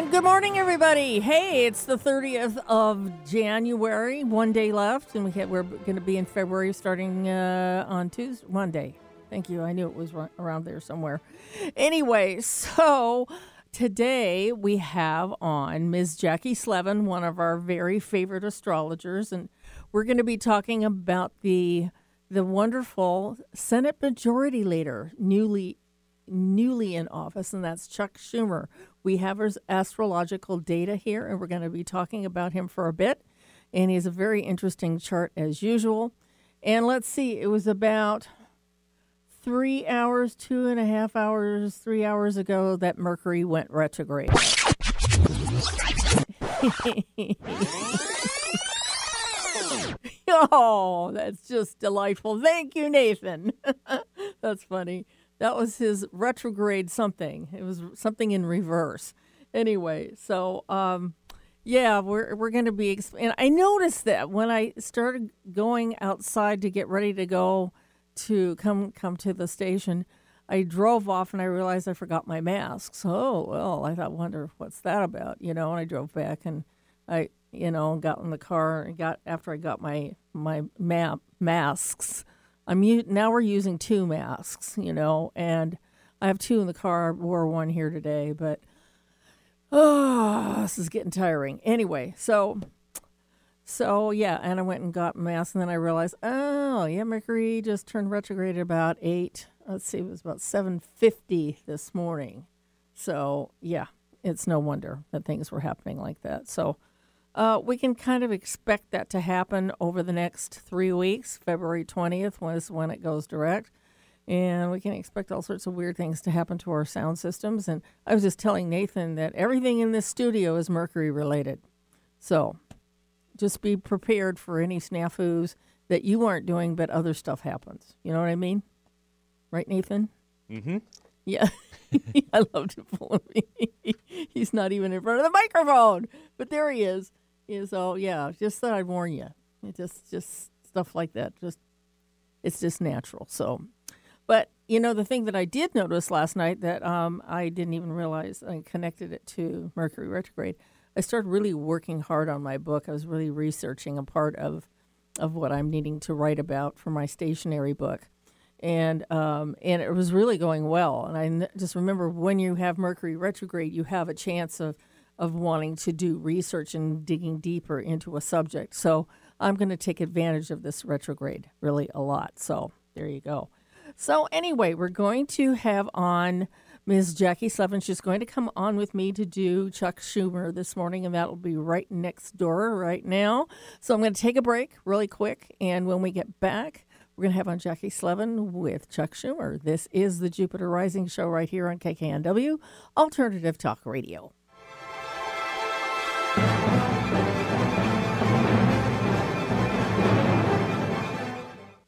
And good morning, everybody. Hey, it's the 30th of January. One day left, and we have, we're going to be in February starting uh, on Tuesday, Monday. Thank you. I knew it was around there somewhere. Anyway, so today we have on Ms. Jackie Slevin, one of our very favorite astrologers, and we're going to be talking about the the wonderful Senate Majority Leader, newly newly in office, and that's Chuck Schumer. We have his astrological data here, and we're going to be talking about him for a bit. And he has a very interesting chart as usual. And let's see, it was about three hours, two and a half hours, three hours ago that Mercury went retrograde. oh, that's just delightful. Thank you, Nathan. that's funny. That was his retrograde something. It was something in reverse. Anyway, so um, yeah, we're we're going to be. Exp- and I noticed that when I started going outside to get ready to go to come come to the station, I drove off and I realized I forgot my masks. Oh well, I thought, wonder what's that about, you know? And I drove back and I, you know, got in the car and got after I got my my map masks. I'm now we're using two masks, you know, and I have two in the car. I wore one here today, but oh, this is getting tiring. Anyway, so so yeah, and I went and got masks, and then I realized, oh yeah, Mercury just turned retrograde at about eight. Let's see, it was about seven fifty this morning. So yeah, it's no wonder that things were happening like that. So uh, we can kind of expect that to happen over the next three weeks. February 20th was when it goes direct. And we can expect all sorts of weird things to happen to our sound systems. And I was just telling Nathan that everything in this studio is Mercury related. So just be prepared for any snafus that you aren't doing, but other stuff happens. You know what I mean? Right, Nathan? Mm hmm. Yeah. I love to pull him. He's not even in front of the microphone, but there he is. Yeah, so yeah, just thought I'd warn you. It just just stuff like that. Just it's just natural. So, but you know the thing that I did notice last night that um, I didn't even realize I connected it to Mercury retrograde. I started really working hard on my book. I was really researching a part of of what I'm needing to write about for my stationary book, and um, and it was really going well. And I just remember when you have Mercury retrograde, you have a chance of of wanting to do research and digging deeper into a subject. So I'm going to take advantage of this retrograde really a lot. So there you go. So anyway, we're going to have on Ms. Jackie Slevin. She's going to come on with me to do Chuck Schumer this morning, and that'll be right next door right now. So I'm going to take a break really quick, and when we get back, we're going to have on Jackie Slevin with Chuck Schumer. This is the Jupiter Rising Show right here on KKNW, Alternative Talk Radio.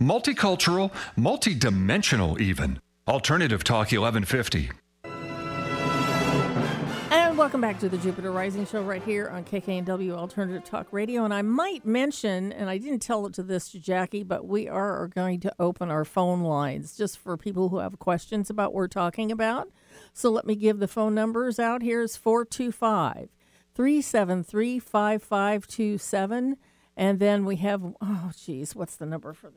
multicultural, multidimensional even. Alternative Talk 1150. And welcome back to the Jupiter Rising Show right here on KKNW Alternative Talk Radio. And I might mention, and I didn't tell it to this to Jackie, but we are going to open our phone lines just for people who have questions about what we're talking about. So let me give the phone numbers out. Here's 425 373 5527. And then we have, oh, geez, what's the number for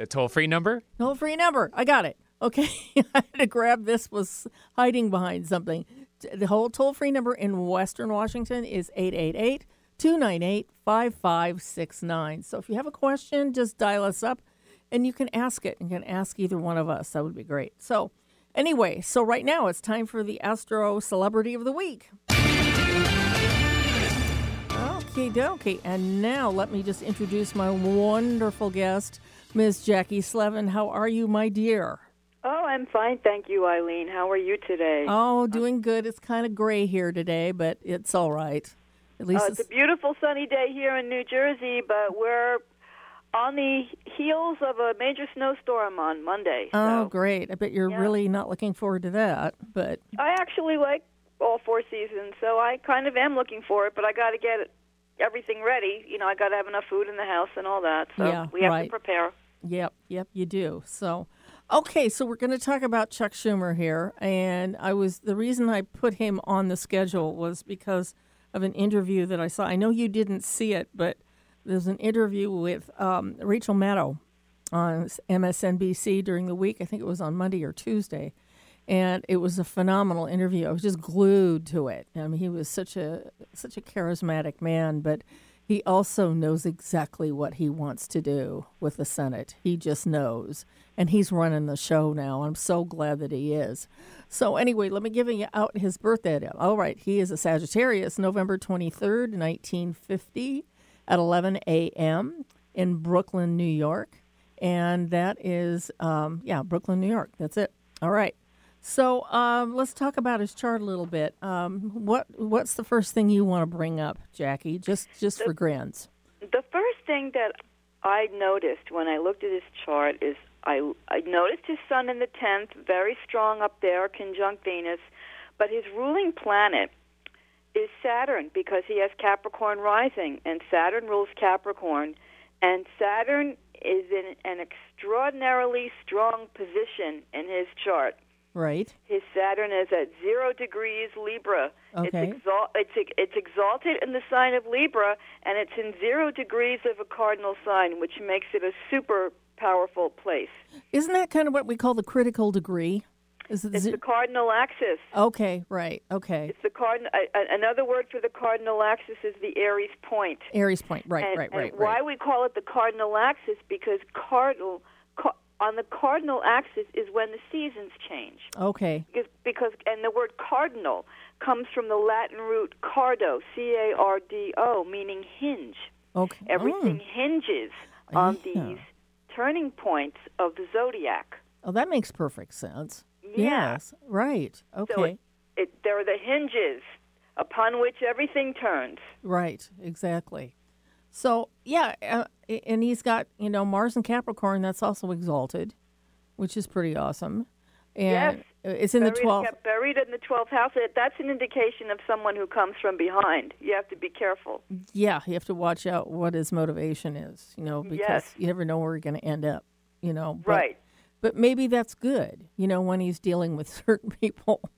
the toll free number? Toll free number. I got it. Okay. I had to grab this, was hiding behind something. The whole toll free number in Western Washington is 888 298 5569. So if you have a question, just dial us up and you can ask it. You can ask either one of us. That would be great. So, anyway, so right now it's time for the Astro Celebrity of the Week. Okay, dokie. And now let me just introduce my wonderful guest. Miss Jackie Slevin. How are you, my dear? Oh, I'm fine, thank you, Eileen. How are you today? Oh, doing good. It's kind of gray here today, but it's all right. At least Uh, it's a beautiful sunny day here in New Jersey, but we're on the heels of a major snowstorm on Monday. Oh, great. I bet you're Yeah. really not looking forward to that. But I actually like all four seasons, so I kind of am looking for it, but I got to get everything ready. You know, I got to have enough food in the house and all that. So Yeah, we have right. to prepare. Yep, yep, you do. So, okay, so we're going to talk about Chuck Schumer here. And I was, the reason I put him on the schedule was because of an interview that I saw. I know you didn't see it, but there's an interview with um, Rachel Maddow on MSNBC during the week. I think it was on Monday or Tuesday. And it was a phenomenal interview. I was just glued to it. I mean, he was such a such a charismatic man, but he also knows exactly what he wants to do with the Senate. He just knows. And he's running the show now. I'm so glad that he is. So, anyway, let me give you out his birthday. All right, he is a Sagittarius, November 23rd, 1950, at 11 a.m. in Brooklyn, New York. And that is, um, yeah, Brooklyn, New York. That's it. All right. So um, let's talk about his chart a little bit. Um, what What's the first thing you want to bring up, Jackie? Just just for grins. The first thing that I noticed when I looked at his chart is I, I noticed his sun in the 10th, very strong up there, conjunct Venus, but his ruling planet is Saturn because he has Capricorn rising, and Saturn rules Capricorn. And Saturn is in an extraordinarily strong position in his chart. Right. His Saturn is at zero degrees Libra. Okay. It's, exal- it's it's exalted in the sign of Libra, and it's in zero degrees of a cardinal sign, which makes it a super powerful place. Isn't that kind of what we call the critical degree? Is it It's the cardinal axis. okay? Right. Okay. It's the cardinal. Uh, another word for the cardinal axis is the Aries point. Aries point. Right. and, right. and Right. why we call it the cardinal axis because cardinal ca- on the cardinal axis is when the seasons change. Okay. because, because and the word cardinal comes from the Latin root cardo, C A R D O, meaning hinge. Okay. Everything Mm. hinges on Yeah. these turning points of the zodiac. Oh, that makes perfect sense. Yeah. Yes. Right. Okay. So it, it, there are the hinges upon which everything turns. Right, exactly. So yeah, uh, and he's got you know Mars and Capricorn. That's also exalted, which is pretty awesome. And Yes. it's in the twelfth. yeah, buried in the twelfth house. That's an indication of someone who comes from behind. You have to be careful. Yeah, you have to watch out what his motivation is. You know, because Yes. you never know where you're going to end up. You know, but, Right. But maybe that's good. You know, when he's dealing with certain people,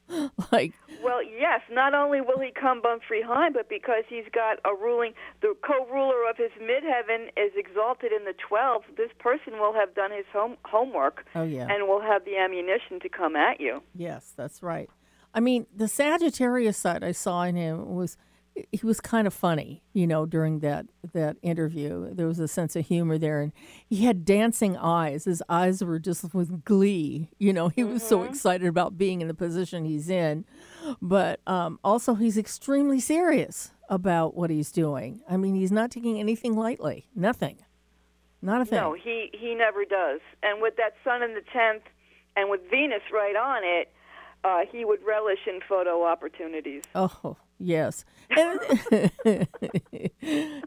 like Well, yes. Not only will he come from behind, but because he's got a ruling, the co-ruler of his midheaven is exalted in the twelfth. This person will have done his home homework, oh yeah, and will have the ammunition to come at you. Yes, that's right. I mean, the Sagittarius side I saw in him was he was kind of funny, you know, during that that interview. There was a sense of humor there, and he had dancing eyes. His eyes were just with glee. You know, he was so excited about being in the position he's in, but um, also he's extremely serious about what he's doing. I mean, he's not taking anything lightly. Nothing. Not a thing. No, he he never does. And with that sun in the tenth, and with Venus right on it, uh, he would relish in photo opportunities. Oh, yes. And,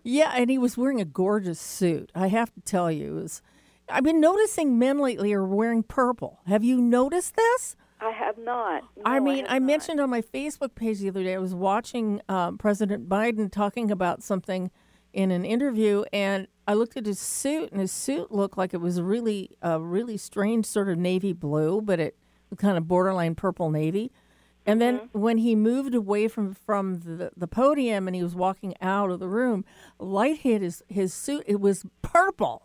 yeah, and he was wearing a gorgeous suit. I have to tell you, it was, I've been noticing men lately are wearing purple. Have you noticed this? I have not. I mean, I, not. mentioned on my Facebook page the other day, I was watching um, President Biden talking about something in an interview, and I looked at his suit, and his suit looked like it was really, a really strange sort of navy blue, but it kind of borderline purple navy. And then Mm-hmm. when he moved away from from the, the podium and he was walking out of the room, light hit his, his suit. It was purple.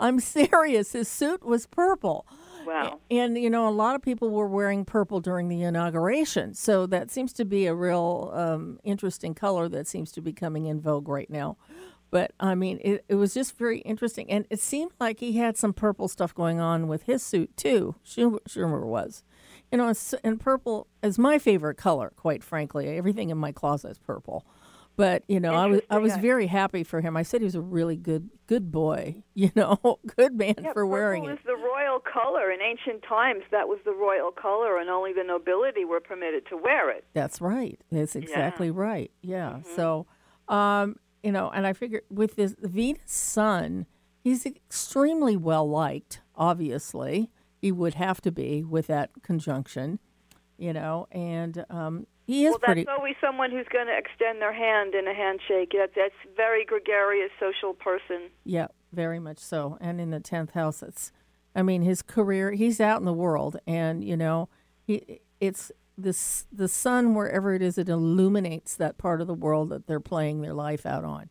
I'm serious. His suit was purple. Wow. And, you know, a lot of people were wearing purple during the inauguration. So that seems to be a real um, interesting color that seems to be coming in vogue right now. But, I mean, it, it was just very interesting. And it seemed like he had some purple stuff going on with his suit, too. Schumer, Schumer was. You know, it's- and purple is my favorite color, quite frankly. Everything in my closet is purple. But you know, I was I was very happy for him. I said he was a really good good boy. You know, good man Yeah, for wearing it. purple it. is the royal color. In ancient times, that was the royal color, and only the nobility were permitted to wear it. That's right. That's exactly right. Yeah. Mm-hmm. So, um, you know, and I figure with this Venus Sun, he's extremely well liked. Obviously, he would have to be with that conjunction. You know, and um, he is well, pretty. that's always someone who's going to extend their hand in a handshake. That's, that's very gregarious, social person. Yeah, very much so. And in the tenth house, it's, I mean, his career. He's out in the world, and you know, he it's this the sun wherever it is, it illuminates that part of the world that they're playing their life out on,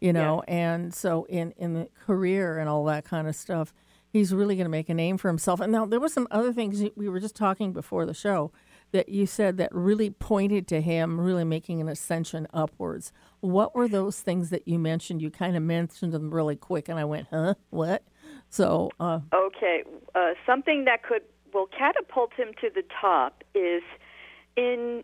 you know. And so in in the career and all that kind of stuff, he's really going to make a name for himself. And now there were some other things we were just talking before the show that you said that really pointed to him really making an ascension upwards. What were those things that you mentioned? You kind of mentioned them really quick, and I went, "Huh? What?" So, uh, Okay, uh, something that could will catapult him to the top is in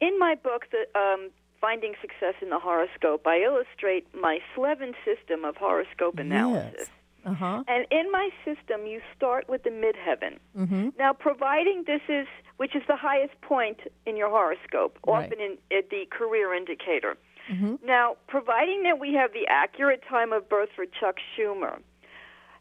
in my book, the um, Finding Success in the Horoscope. I illustrate my Slevin system of horoscope analysis. yes, uh huh, And in my system, you start with the midheaven. mm-hmm. Now, providing this is, which is the highest point in your horoscope, Right. often in at the career indicator. Mm-hmm. Now, providing that we have the accurate time of birth for Chuck Schumer,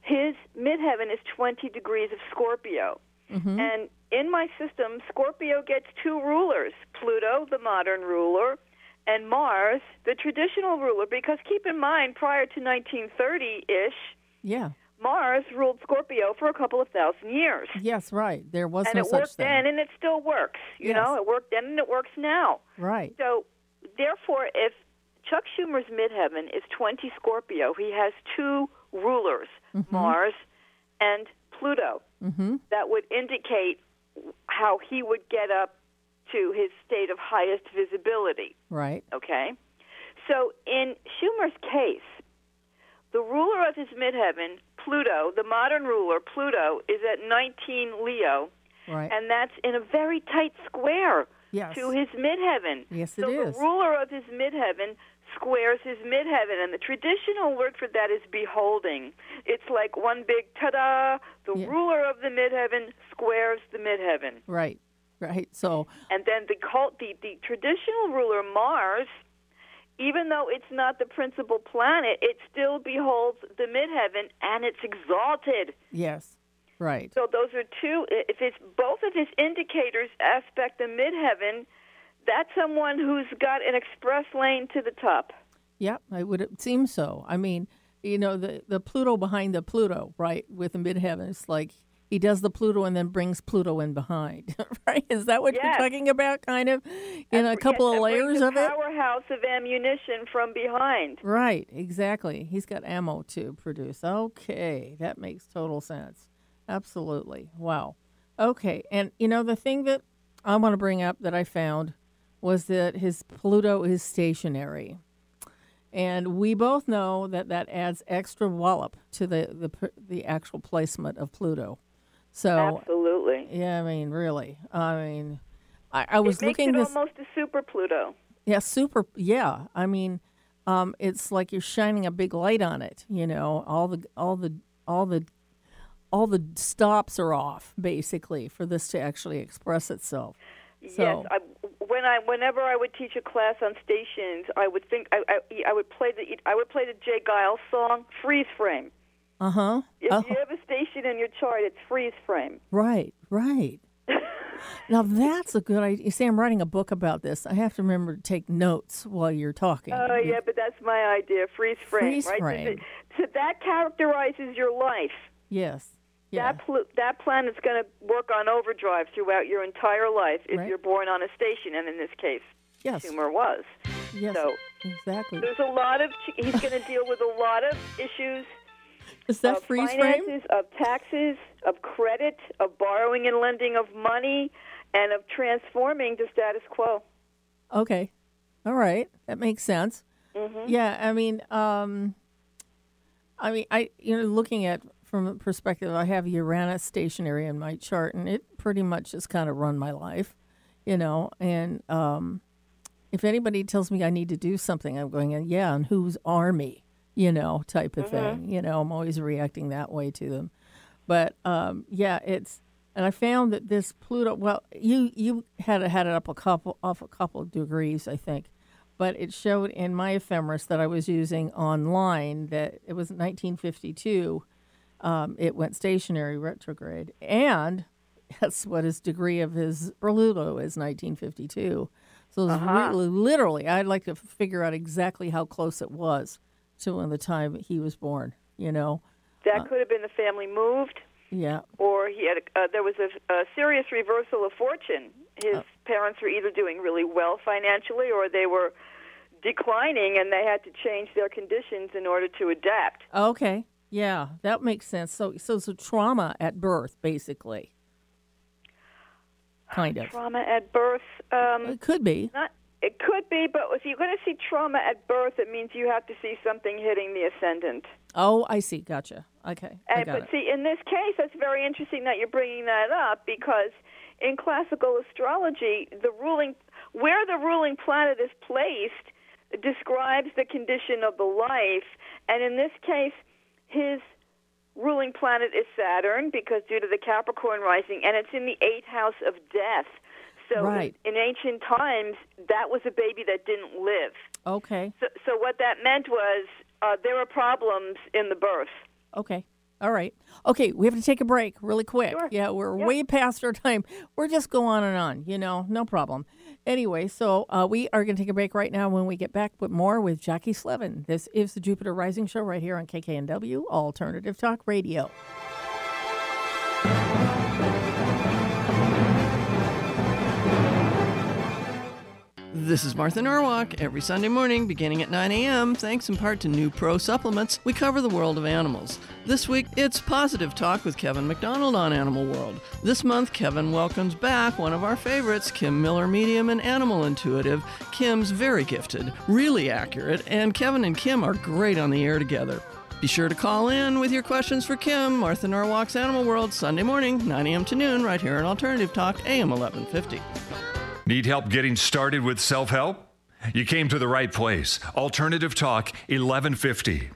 his midheaven is 20 degrees of Scorpio. Mm-hmm. And in my system, Scorpio gets two rulers Pluto, the modern ruler, and Mars, the traditional ruler. Because keep in mind, prior to 1930 ish, yeah, Mars ruled Scorpio for a couple of thousand years. yes, right. There was and no it worked thing, then, and it still works. You Yes. know, it worked then, and it works now. right? So, therefore, if Chuck Schumer's midheaven is 20 Scorpio, he has two rulers, Mars and Pluto. Mm-hmm. That would indicate how he would get up to his state of highest visibility. Right. Okay? So, in Schumer's case, the ruler of his midheaven, Pluto, the modern ruler, Pluto, is at 19 Leo, Right. and that's in a very tight square yes. to his midheaven. Yes, so it the ruler of his midheaven squares his midheaven, and the traditional word for that is beholding. It's like one big ta-da. The Yeah. ruler of the midheaven squares the midheaven, Right. Right. So, and then the cult, the, the traditional ruler Mars. Even though it's not the principal planet, it still beholds the midheaven and it's exalted. yes. Right. So those are two. If it's both of his indicators aspect the midheaven, that's someone who's got an express lane to the top. Yeah, I would seem so. I mean, you know, the the Pluto behind the Pluto, right, with the midheaven. It's like he does the Pluto and then brings Pluto in behind, right? Is that what you're talking about? Kind of, in a couple Yes, of layers of it. Powerhouse of ammunition from behind. Right, exactly. He's got ammo to produce. Okay, that makes total sense. Absolutely. Wow. Okay, and you know the thing that I want to bring up that I found was that his Pluto is stationary. And we both know that that adds extra wallop to the the the actual placement of Pluto. So, Absolutely. yeah, I mean, really. I mean, I, I was looking this almost a super Pluto. yeah, super. Yeah, I mean, um, it's like you're shining a big light on it. You know, all the all the all the all the stops are off basically for this to actually express itself. So, Yes, I, when I whenever I would teach a class on stations, I would think I, I, I would play the I would play the J. Geils song "Freeze Frame." Uh huh. If Oh, you have a station in your chart, it's freeze frame. right, right. now that's a good idea. You see, I'm writing a book about this. I have to remember to take notes while you're talking. Oh yeah, but that's my idea. Freeze frame, Freeze right? So frame. that- So that characterizes your life. Yes. Yeah. That pl- that planet's going to work on overdrive throughout your entire life if Right. you're born on a station, and in this case, yes. Schumer was. Yes. So exactly. there's a lot of he's going to deal with a lot of issues Is that of freeze frame? finances, of taxes, of credit, of borrowing and lending of money, and of transforming the status quo. Okay. All right. That makes sense. Mm-hmm. Yeah, I mean, um I mean, I you know, looking at from a perspective, I have Uranus stationary in my chart and it pretty much has kind of run my life, you know, and um if anybody tells me I need to do something, I'm going, yeah, and whose army, you know, type of thing. You know, I'm always reacting that way to them. But um, yeah, it's and I found that this Pluto. Well, you you had it, had it up a couple off a couple degrees, I think, but it showed in my ephemeris that I was using online that it was 1952. Um, it went stationary retrograde, and that's what his degree of his Pluto is 1952. So it's really, literally, I'd like to figure out exactly how close it was to when the time he was born. You know, That could have been the family moved, yeah. or he had. A, uh, there was a, a serious reversal of fortune. His parents were either doing really well financially, or they were declining, and they had to change their conditions in order to adapt. Okay. Yeah, that makes sense. So, so it's a trauma at birth, basically. Kind of. Trauma at birth. Um, It could be. Not, it could be, but if you're going to see trauma at birth, it means you have to see something hitting the ascendant. Oh, I see. Gotcha. Okay. I And, but it. see, in this case, that's very interesting that you're bringing that up because in classical astrology, the ruling where the ruling planet is placed describes the condition of the life, and in this case, his ruling planet is Saturn because due to the Capricorn rising, and it's in the eighth house of death. So Right. in, in ancient times, that was a baby that didn't live. Okay. So, so what that meant was uh, there were problems in the birth. Okay. All right. Okay, we have to take a break really quick. Sure. Yeah, we're Yeah. way past our time. We're just go on and on, you know, no problem. Anyway, so uh, we are going to take a break right now. When we get back with more with Jackie Slevin. This is the Jupiter Rising Show right here on KKNW Alternative Talk Radio. This is Martha Norwalk. Every Sunday morning, beginning at 9 a.m., thanks in part to NuPro supplements, we cover the world of animals. This week, it's Positive Talk with Kevin McDonald on Animal World. This month, Kevin welcomes back one of our favorites, Kim Miller, medium and animal intuitive. Kim's very gifted, really accurate, and Kevin and Kim are great on the air together. Be sure to call in with your questions for Kim, Martha Norwalk's Animal World, Sunday morning, 9 a.m. to noon, right here on Alternative Talk, AM 1150. Need help getting started with self help? You came to the right place. Alternative Talk 1150.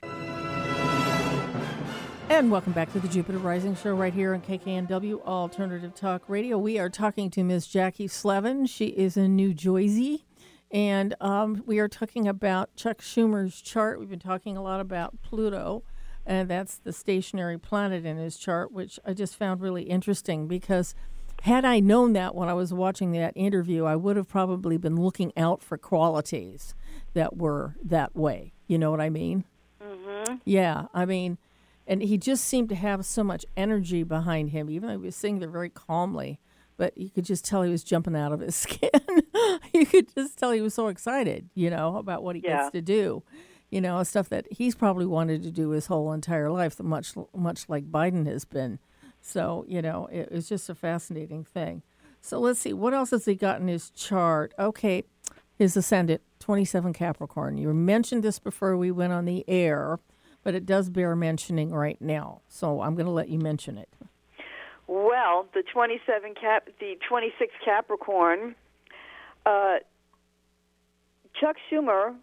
And welcome back to the Jupiter Rising Show right here on KKNW Alternative Talk Radio. We are talking to Ms. Jackie Slevin. She is in New Jersey. And um, we are talking about Chuck Schumer's chart. We've been talking a lot about Pluto, and that's the stationary planet in his chart, which I just found really interesting because had I known that when I was watching that interview, I would have probably been looking out for qualities that were that way. You know what I mean? Mm-hmm. Yeah, I mean, and he just seemed to have so much energy behind him, even though he was sitting there very calmly. But you could just tell he was jumping out of his skin. you could just tell he was so excited, you know, about what he Yeah. gets to do. You know, stuff that he's probably wanted to do his whole entire life, much much like Biden has been. So, you know, it was just a fascinating thing. So let's see, what else has he got in his chart? Okay, his ascendant, 27 Capricorn. You mentioned this before we went on the air, but it does bear mentioning right now. So I'm going to let you mention it. Well, the 27 cap, the 26 Capricorn, uh, Chuck Schumer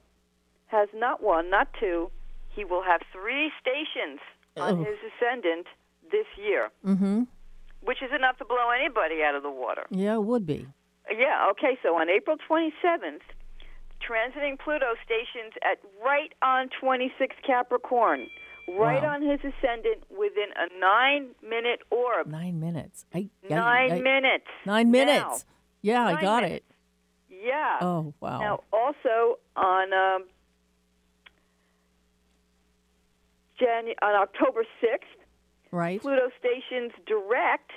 has not one, not two. He will have three stations on Oh. his ascendant this year, mm-hmm. which is enough to blow anybody out of the water. Yeah, it would be. Yeah, okay, so on April 27th, transiting Pluto stations at right on 26 Capricorn, right Wow. on his ascendant within a nine minute orb. Nine minutes. I, I- Nine I- minutes. Nine Now. minutes. Yeah, I got minutes. it. Yeah. Oh, wow. Now, also on um, Janu- on October 6th, right? Pluto stations direct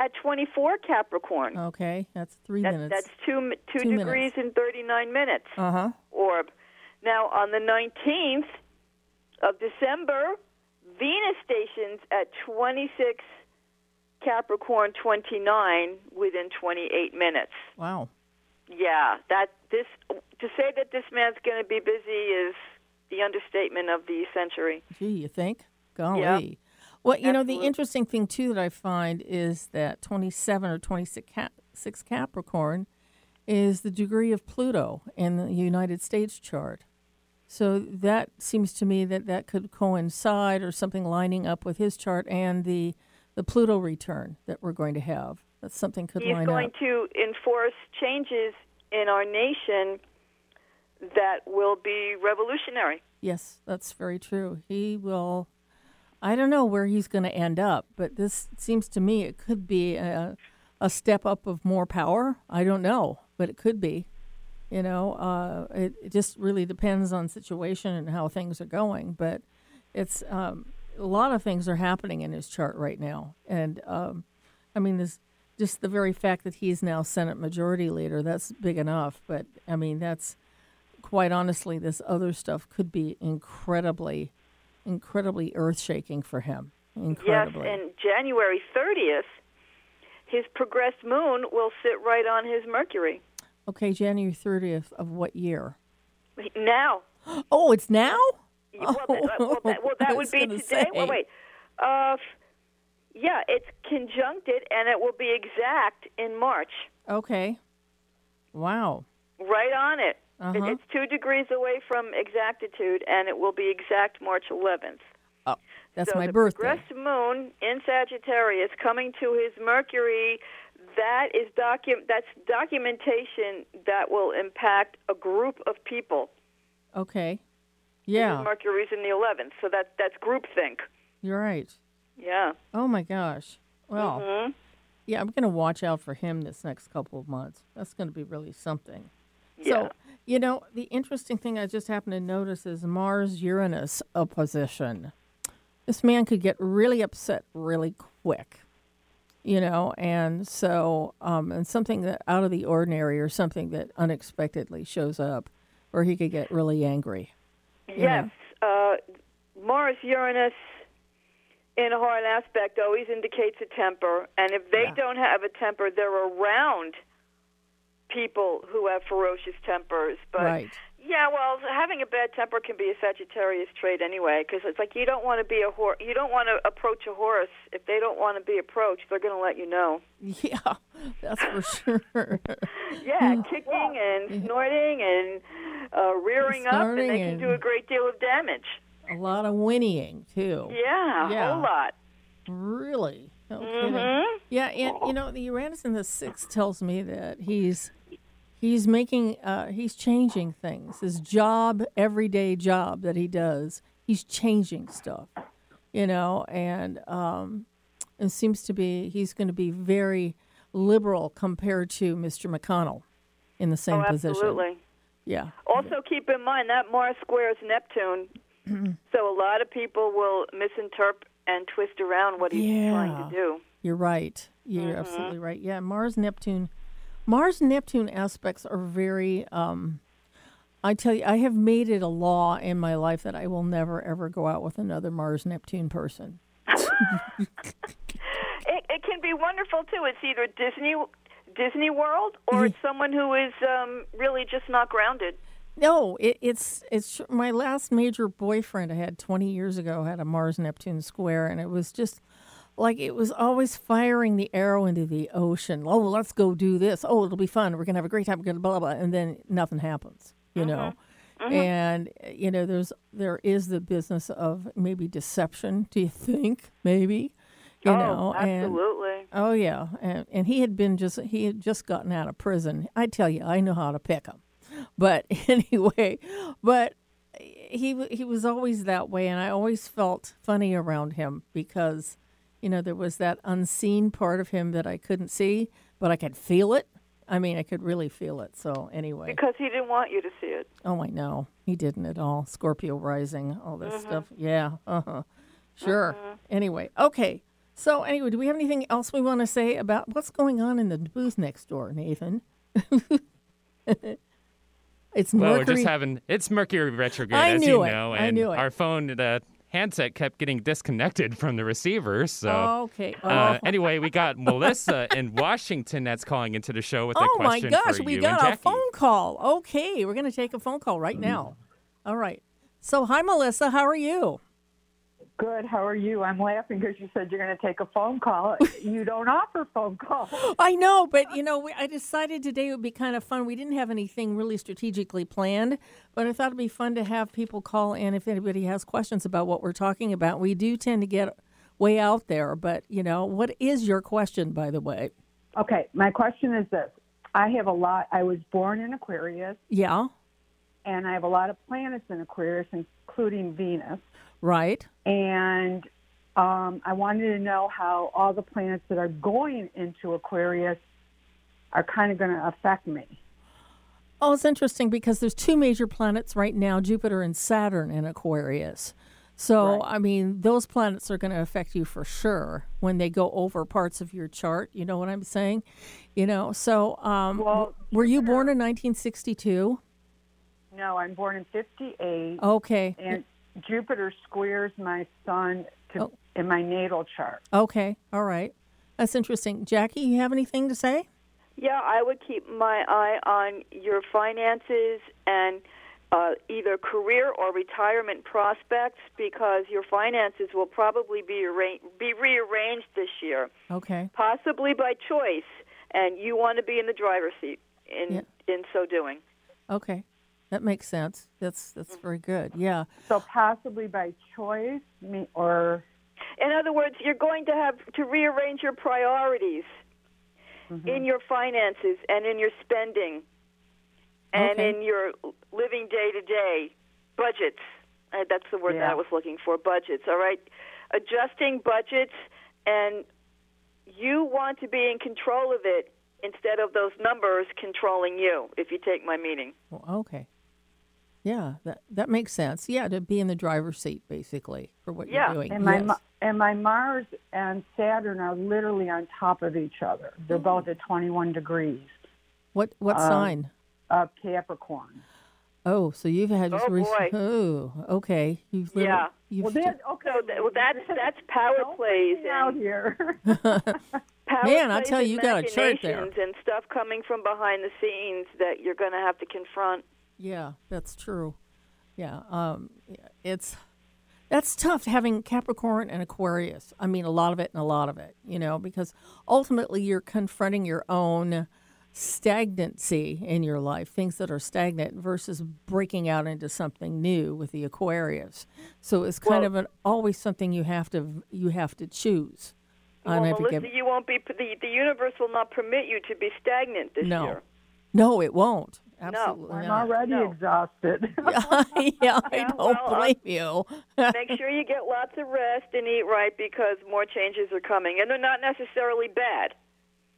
at 24 Capricorn. Okay, that's three That- minutes. That's two, two, Two degrees and 39 minutes. Uh huh. orb. Now, on the 19th of December, Venus stations at 26 Capricorn 29 within 28 minutes. Wow. Yeah, that this to say that this man's going to be busy is the understatement of the century. Gee, you think? Golly. Well, you know, the interesting thing, too, that I find is that 27 or 26 Cap- six Capricorn is the degree of Pluto in the United States chart. So that seems to me that that could coincide or something lining up with his chart and the the Pluto return that we're going to have. That something could He's line going up. to enforce changes in our nation that will be revolutionary. Yes, that's very true. He will. I don't know where he's going to end up, but this seems to me it could be a, a step up of more power. I don't know, but it could be. You know, uh, it, it just really depends on situation and how things are going. But it's um, a lot of things are happening in his chart right now, and um, I mean, this just the very fact that he's now Senate Majority Leader that's big enough. But I mean, that's quite honestly, this other stuff could be incredibly, incredibly earth shaking for him. Incredibly. Yes, and January 30th, his progressed moon will sit right on his Mercury. okay, January 30th of what year? Now, Oh, it's now? well, that, well, that, well, that would be today. Well, wait. Uh, yeah, it's conjuncted, and it will be exact in March. Okay. Wow. Right on it. Uh-huh. It's two degrees away from exactitude, and it will be exact March 11th. Oh, that's so my the birthday. progressed moon in Sagittarius coming to his Mercury. That is docu- That's documentation that will impact a group of people. Okay. Yeah, Mercury's in the 11th, so that's that's groupthink. you're right. Yeah. Oh my gosh. Well, Mhm. yeah, I'm going to watch out for him this next couple of months. That's going to be really something. Yeah. So, you know, the interesting thing I just happened to notice is Mars Uranus opposition. This man could get really upset really quick, you know, and so, um, and something that out of the ordinary or something that unexpectedly shows up, or he could get really angry. Yes. Uh, Mars Uranus in a hard aspect always indicates a temper, and if they Yeah. don't have a temper, they're around people who have ferocious tempers. But Right. yeah, well, having a bad temper can be a Sagittarius trait anyway, because it's like you don't want to be a horse. You don't want to approach a horse if they don't want to be approached. They're going to let you know. Yeah, that's for sure. Yeah, kicking and snorting and uh, rearing up, and they can and- do a great deal of damage. a lot of whinnying too. Yeah, a whole lot. Really? No. Mhm. Yeah, and you know the Uranus in the sixth tells me that he's he's making uh, he's changing things. His job, everyday job that he does, he's changing stuff. You know, and um, it seems to be he's going to be very liberal compared to Mr. McConnell in the same Oh, position. absolutely. Yeah. Also, keep in mind that Mars squares Neptune, so a lot of people will misinterpret and twist around what he's trying Yeah. to do. You're right. You're Mm-hmm. absolutely right. Yeah, Mars Neptune, Mars Neptune aspects are very. Um, I tell you, I have made it a law in my life that I will never ever go out with another Mars Neptune person. It, it can be wonderful too. It's either Disney Disney World or it's someone who is um, really just not grounded. No, it, it's it's my last major boyfriend I had 20 years ago had a Mars Neptune square, and it was just like it was always firing the arrow into the ocean. Oh, let's go do this. Oh, it'll be fun. We're gonna have a great time. We're gonna blah blah, blah. and then nothing happens. You know, and uh, you know there's there is the business of maybe deception. Do you think maybe? You oh, know, and absolutely. Oh yeah, and and he had been just he had just gotten out of prison. I tell you, I know how to pick him. But anyway, but he he was always that way, and I always felt funny around him because, you know, there was that unseen part of him that I couldn't see, but I could feel it. I mean, I could really feel it. So anyway, Because he didn't want you to see it. oh, I know he didn't at all. Scorpio rising, all this mm-hmm. stuff. Yeah, uh huh. Sure. Mm-hmm. Anyway, okay. So anyway, do we have anything else we want to say about what's going on in the booth next door, Nathan? it's Well, Mercury. we're just having it's Mercury retrograde, I as knew you it. know, I and knew it. our phone, the handset, kept getting disconnected from the receiver. So, okay. Oh, uh, anyway, we got Melissa in Washington that's calling into the show with a question. oh my gosh, we got a phone call. Okay, we're going to take a phone call right now. All right. So, hi, Melissa. How are you? Good. How are you? I'm laughing because you said you're going to take a phone call. you don't offer phone calls. I know, but you know, we, I decided today would be kind of fun. We didn't have anything really strategically planned, but I thought it'd be fun to have people call in if anybody has questions about what we're talking about. We do tend to get way out there, but you know, what is your question, by the way? Okay, my question is this: I have a lot. I was born in Aquarius, Yeah, and I have a lot of planets in Aquarius, including Venus. Right. And um, I wanted to know how all the planets that are going into Aquarius are kind of going to affect me. Oh, it's interesting because there's two major planets right now, Jupiter and Saturn in Aquarius. So, I mean, those planets are going to affect you for sure when they go over parts of your chart. You know what I'm saying? You know, so um, Well, were you born in 1962? No, I'm born in '58, Okay. and Jupiter squares my sun to, Oh. in my natal chart. Okay. All right. That's interesting. Jackie, you have anything to say? Yeah, I would keep my eye on your finances and uh, either career or retirement prospects because your finances will probably be arra- be rearranged this year, Okay. possibly by choice, and you want to be in the driver's seat in Yeah. in so doing. Okay. That makes sense. That's that's very good. Yeah. So possibly by choice, me or In other words, you're going to have to rearrange your priorities in your finances and in your spending and Okay. in your living day to day budgets. Uh, that's the word that I was looking for budgets, all right? Adjusting budgets, and you want to be in control of it instead of those numbers controlling you, if you take my meaning. Well, okay. Yeah, that that makes sense. Yeah, to be in the driver's seat basically for what Yeah, you're doing. and my yes. Ma- and my Mars and Saturn are literally on top of each other. They're both at 21 degrees what what sign? of Capricorn. Oh, so you've had Oh, rec- boy. Oh, okay. You've literally- Yeah. You've Well, that, okay. So that, well, that's that's power Don't plays put me out here. power Man, I'll tell you, you got a chart there. and stuff coming from behind the scenes that you're going to have to confront. Yeah, that's true. Yeah, um, it's that's tough having Capricorn and Aquarius. I mean, a lot of it and a lot of it, you know, because ultimately you're confronting your own stagnancy in your life, things that are stagnant versus breaking out into something new with the Aquarius. So it's kind Well- of an always something you have to you have to choose. well, Melissa, you won't be. The, the universe will not permit you to be stagnant this no, year. no, it won't. Absolutely I'm not. already No. exhausted. yeah, I don't well, blame you. Make sure you get lots of rest and eat right because more changes are coming, and they're not necessarily bad.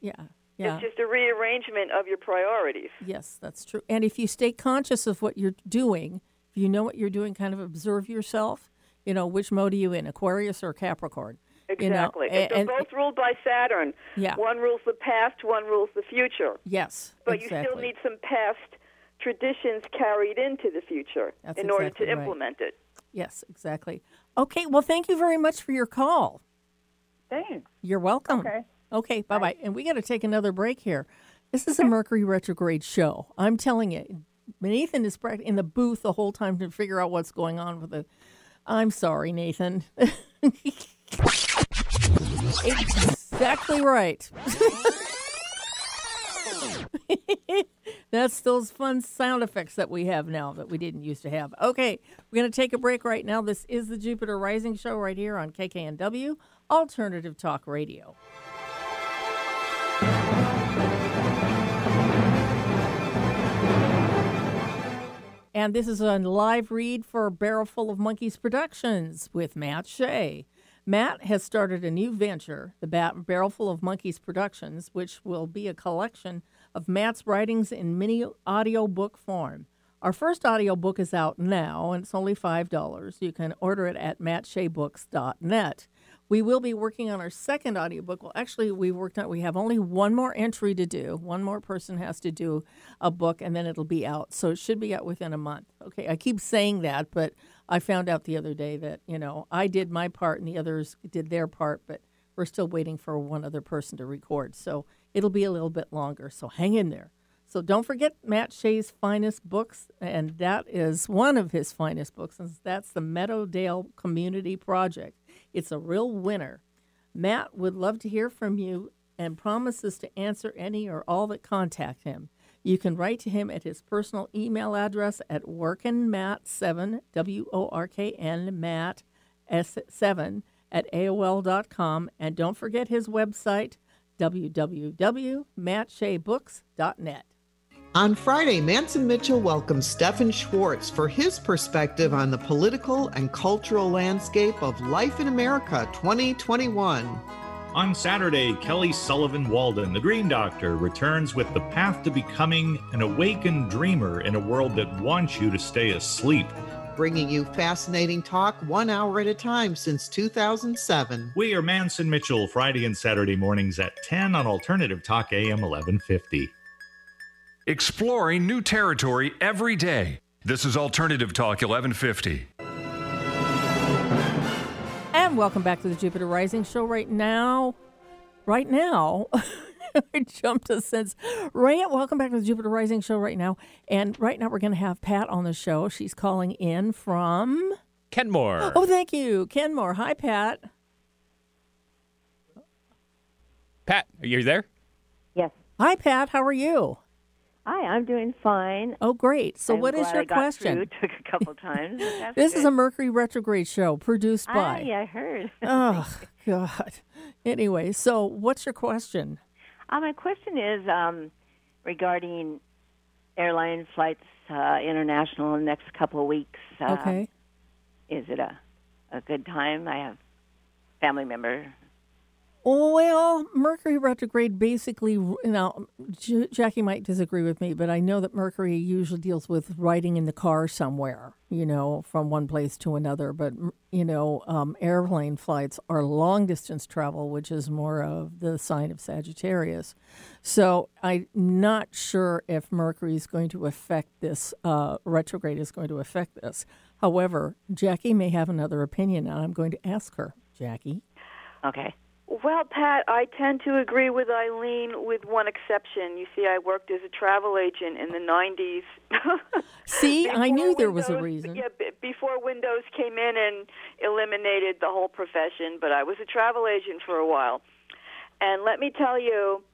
yeah, yeah. It's just a rearrangement of your priorities. Yes, that's true. And if you stay conscious of what you're doing, if you know what you're doing, kind of observe yourself. You know, which mode are you in, Aquarius or Capricorn? You know, Exactly. a- they're both ruled by Saturn. Yeah. One rules the past, one rules the future. yes, But exactly. you still need some past traditions carried into the future That's in order exactly to right. implement it. Yes, exactly. Okay, well, thank you very much for your call. Thanks. You're welcome. Okay. Okay, bye bye. And we got to take another break here. This is a Mercury retrograde show. I'm telling you, Nathan is in the booth the whole time to figure out what's going on with the. I'm sorry, Nathan. exactly right. That's those fun sound effects that we have now that we didn't used to have. Okay, we're going to take a break right now. This is the Jupiter Rising Show right here on KKNW Alternative Talk Radio. And this is a live read for Barrel Full of Monkeys Productions with Matt Shea. Matt has started a new venture, the Bat- Barrel Full of Monkeys Productions, which will be a collection of Matt's writings in mini audio book form. Our first audio book is out now, and it's only $5. You can order it at mattsheabooks.net. We will be working on our second audiobook. Well, actually, we worked on we have only one more entry to do. One more person has to do a book and then it'll be out. So it should be out within a month. Okay, I keep saying that, but I found out the other day that, you know, I did my part and the others did their part, but we're still waiting for one other person to record. So it'll be a little bit longer. So hang in there. So don't forget Matt Shea's finest books, and that is one of his finest books, and that's the Meadowdale Community Project. It's a real winner. Matt would love to hear from you and promises to answer any or all that contact him. You can write to him at his personal email address at workinmat7, W O R K N, Matt S7 at AOL.com. And don't forget his website, www.mattsheabooks.net. On Friday, Manson Mitchell welcomes Stephen Schwartz for his perspective on the political and cultural landscape of life in America 2021. On Saturday, Kelly Sullivan Walden, the Dream Doctor, returns with the path to becoming an awakened dreamer in a world that wants you to stay asleep. Bringing you fascinating talk one hour at a time since 2007. We are Manson Mitchell, Friday and Saturday mornings at 10 on Alternative Talk AM 1150. Exploring new territory every day. This is Alternative Talk 1150. And welcome back to the Jupiter Rising Show right now. Right now, I jumped a sense. Right, welcome back to the Jupiter Rising Show right now. And right now, we're going to have Pat on the show. She's calling in from Kenmore. Oh, thank you, Kenmore. Hi, Pat. Pat, are you there? Yes. Hi, Pat. How are you? Hi, I'm doing fine. Oh, great. So, I'm what is your question? Through. Took a couple times. This is a Mercury retrograde show produced by. Aye, I heard. Oh, God. Anyway, so what's your question? Uh, my question is um, regarding airline flights uh, international in the next couple of weeks. Uh, Okay. Is it a, a good time? I have family member. Well, Mercury retrograde basically, you know, J- Jackie might disagree with me, but I know that Mercury usually deals with riding in the car somewhere, you know, from one place to another. But, you know, um, airplane flights are long distance travel, which is more of the sign of Sagittarius. So I'm not sure if Mercury is going to affect this, uh, retrograde is going to affect this. However, Jackie may have another opinion, and I'm going to ask her. Jackie? Okay. Well, Pat, I tend to agree with Eileen with one exception. You see, I worked as a travel agent in the 90s. See, I knew there was a reason. Yeah, before Windows came in and eliminated the whole profession, but I was a travel agent for a while. And let me tell you,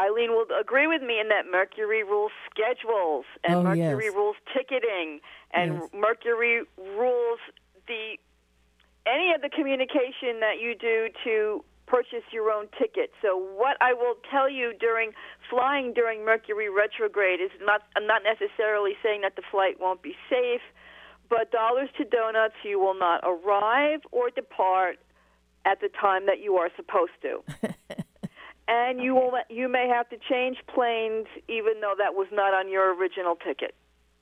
Eileen will agree with me in that Mercury rules schedules and Oh, Mercury yes. rules ticketing and Yes. Mercury rules the any of the communication that you do to purchase your own ticket. So what I will tell you during flying during Mercury retrograde is not I'm not necessarily saying that the flight won't be safe, but dollars to donuts you will not arrive or depart at the time that you are supposed to. and you will you may have to change planes even though that was not on your original ticket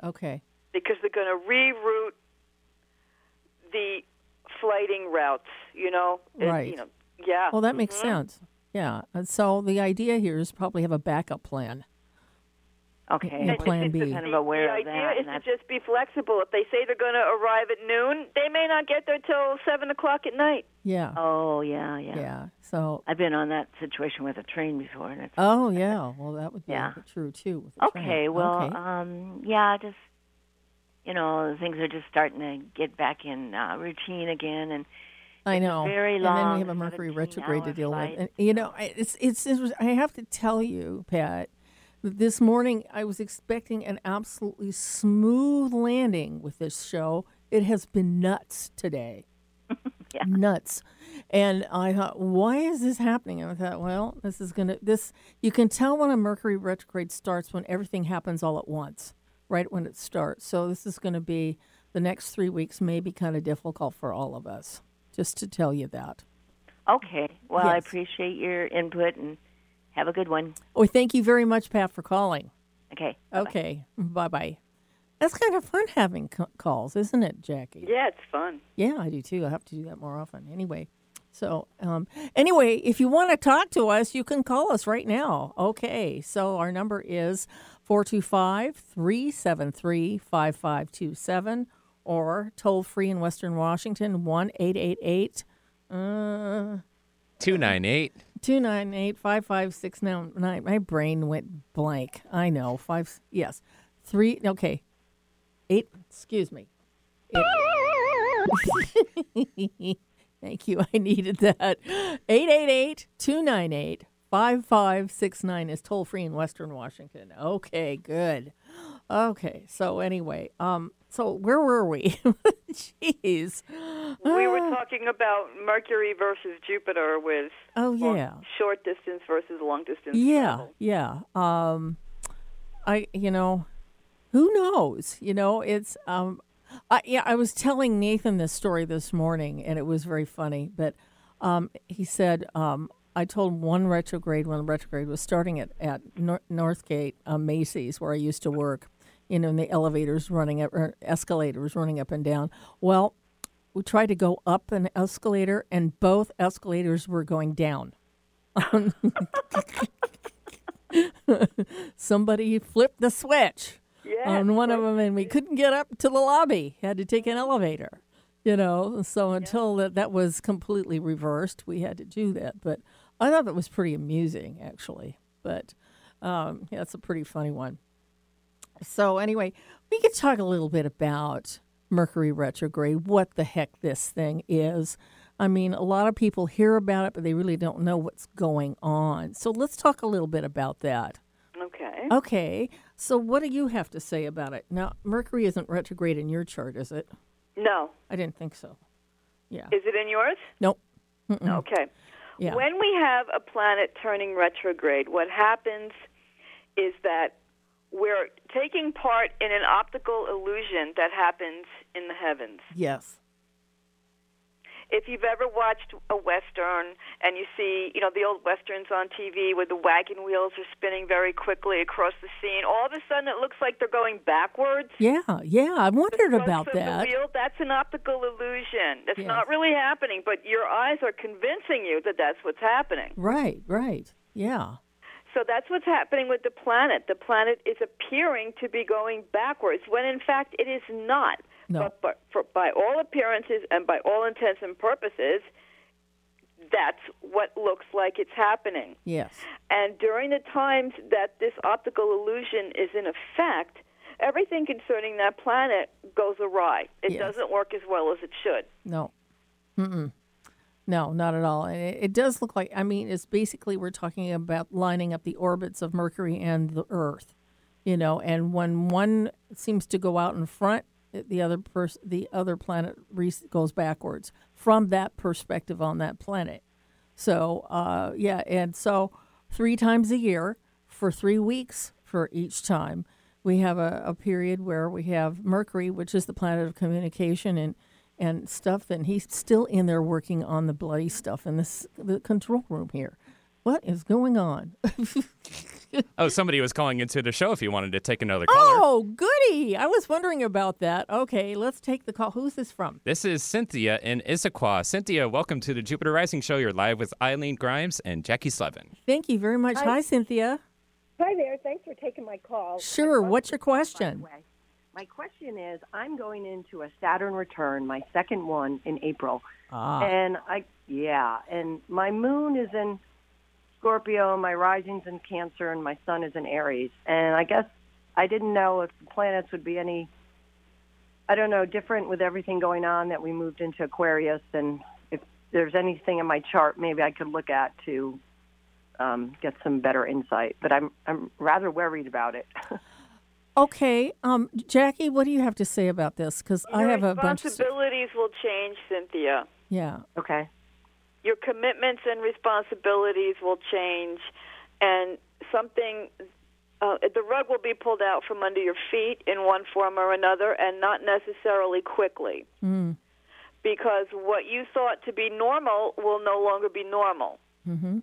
Okay. because they're going to reroute the flighting routes. You know, It- Right. you know, yeah. Well, that makes Mhm. sense. Yeah. And so the idea here is probably have a backup plan. Okay. And a plan B. Kind of aware the of that. idea and is to that's- just be flexible. If they say they're going to arrive at noon, they may not get there till seven o'clock at night. Yeah. Oh, yeah, yeah. Yeah. So. I've been on that situation with a train before, and it's Oh yeah. Well, that would be Yeah. true too. With the train. Okay, well, Okay. um, yeah, just you know, things are just starting to get back in uh, routine again, and I know. very long. and then we have a Mercury retrograde to deal flight. with. And, you know, I- it's, it's it's I have to tell you, Pat. that This morning, I was expecting an absolutely smooth landing with this show. It has been nuts today. Yeah. Nuts. And I thought, why is this happening? And I thought, well, this is going to, this, you can tell when a Mercury retrograde starts when everything happens all at once, right when it starts. So this is going to be, the next three weeks may be kind of difficult for all of us, just to tell you that. Okay, well, I appreciate your input, and have a good one. Oh, thank you very much, Pat, for calling. Okay. Okay. Bye bye. That's kind of fun having c- calls, isn't it, Jackie? Yeah, it's fun. Yeah, I do too. I have to do that more often. Anyway, so um, anyway, if you want to talk to us, you can call us right now. Okay, so our number is 425 373 5527 or toll free in Western Washington 1 888 uh, 298 298 5569. My brain went blank. I know. Five, yes. Three, okay. Eight, excuse me. Eight. Thank you. I needed that. 888 298 5569 is toll free in Western Washington. Okay, good. Okay, so anyway, um, so where were we? Jeez. We were Ah. talking about Mercury versus Jupiter with Oh, yeah. short distance versus long distance. Yeah, yeah. Um, I, you know, who knows? You know, it's um, I, yeah. I was telling Nathan this story this morning, and it was very funny. But um, he said, um, I told one retrograde when the retrograde was starting at at Nor- Northgate uh, Macy's, where I used to work. You know, in the elevators running up, or escalators running up and down. Well, we tried to go up an escalator, and both escalators were going down. Somebody flipped the switch Yes, on one of them, and we couldn't get up to the lobby. Had to take an elevator, you know. So until that, that was completely reversed, we had to do that. But I thought that was pretty amusing, actually. But um, yeah, it's a pretty funny one. So anyway, we could talk a little bit about Mercury retrograde, what the heck this thing is. I mean, a lot of people hear about it, but they really don't know what's going on. So let's talk a little bit about that. Okay. Okay. So what do you have to say about it? Now, Mercury isn't retrograde in your chart, is it? No. I didn't think so. Yeah. Is it in yours? Nope. Mm-mm. Okay. Yeah. When we have a planet turning retrograde, what happens is that we're taking part in an optical illusion that happens in the heavens. Yes. If you've ever watched a western and you see, you know, the old westerns on TV where the wagon wheels are spinning very quickly across the scene, all of a sudden it looks like they're going backwards. Yeah. Yeah. I wondered about that. The wheel, that's an optical illusion. That's Yes. not really happening, but your eyes are convincing you that that's what's happening. Right. Right. Yeah. So that's what's happening with the planet. The planet is appearing to be going backwards when in fact it is not. No. But, but for, by all appearances and by all intents and purposes, that's what looks like it's happening. Yes. And during the times that this optical illusion is in effect, everything concerning that planet goes awry. It Yes. doesn't work as well as it should. No. Mm-mm. No, not at all. And it, it does look like, I mean, it's basically we're talking about lining up the orbits of Mercury and the Earth, you know, and when one seems to go out in front, the other pers- the other planet re- goes backwards from that perspective on that planet. So, uh, yeah, and so three times a year for three weeks for each time, we have a, a period where we have Mercury, which is the planet of communication and and stuff. And he's still in there working on the bloody stuff in this the control room here. What is going on? Oh, somebody was calling into the show if you wanted to take another call. oh, goody! I was wondering about that. Okay, let's take the call. Who's this from? This is Cynthia in Issaquah. Cynthia, welcome to the Jupiter Rising Show. You're live with Eileen Grimes and Jackie Slevin. Thank you very much. Hi. Hi, Cynthia. Hi there. Thanks for taking my call. Sure. What's your this, by the question? My question is I'm going into a Saturn return, my second one in April. Ah. And I yeah, and my moon is in Scorpio, my rising's in Cancer and my sun is in Aries. And I guess I didn't know if the planets would be any I don't know, different with everything going on that we moved into Aquarius and if there's anything in my chart maybe I could look at to um, get some better insight. But I'm I'm rather worried about it. Okay, um, Jackie, what do you have to say about this? Because I have a bunch of. responsibilities will change, Cynthia. Yeah. Okay. Your commitments and responsibilities will change, and something. Uh, the rug will be pulled out from under your feet in one form or another, and not necessarily quickly. Mm. Because what you thought to be normal will no longer be normal. Mm-hmm.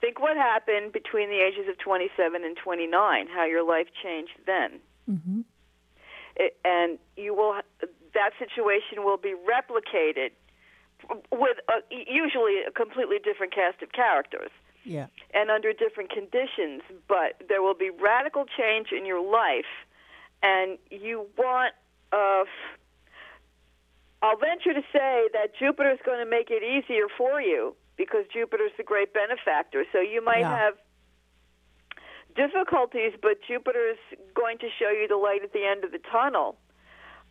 Think what happened between the ages of 27 and 29, how your life changed then. Mm-hmm. it, and you will that situation will be replicated with a, usually a completely different cast of characters Yeah. and under different conditions but there will be radical change in your life and you want uh, I'll venture to say that Jupiter is going to make it easier for you because Jupiter's the great benefactor. So you might Yeah. have difficulties, but Jupiter's going to show you the light at the end of the tunnel.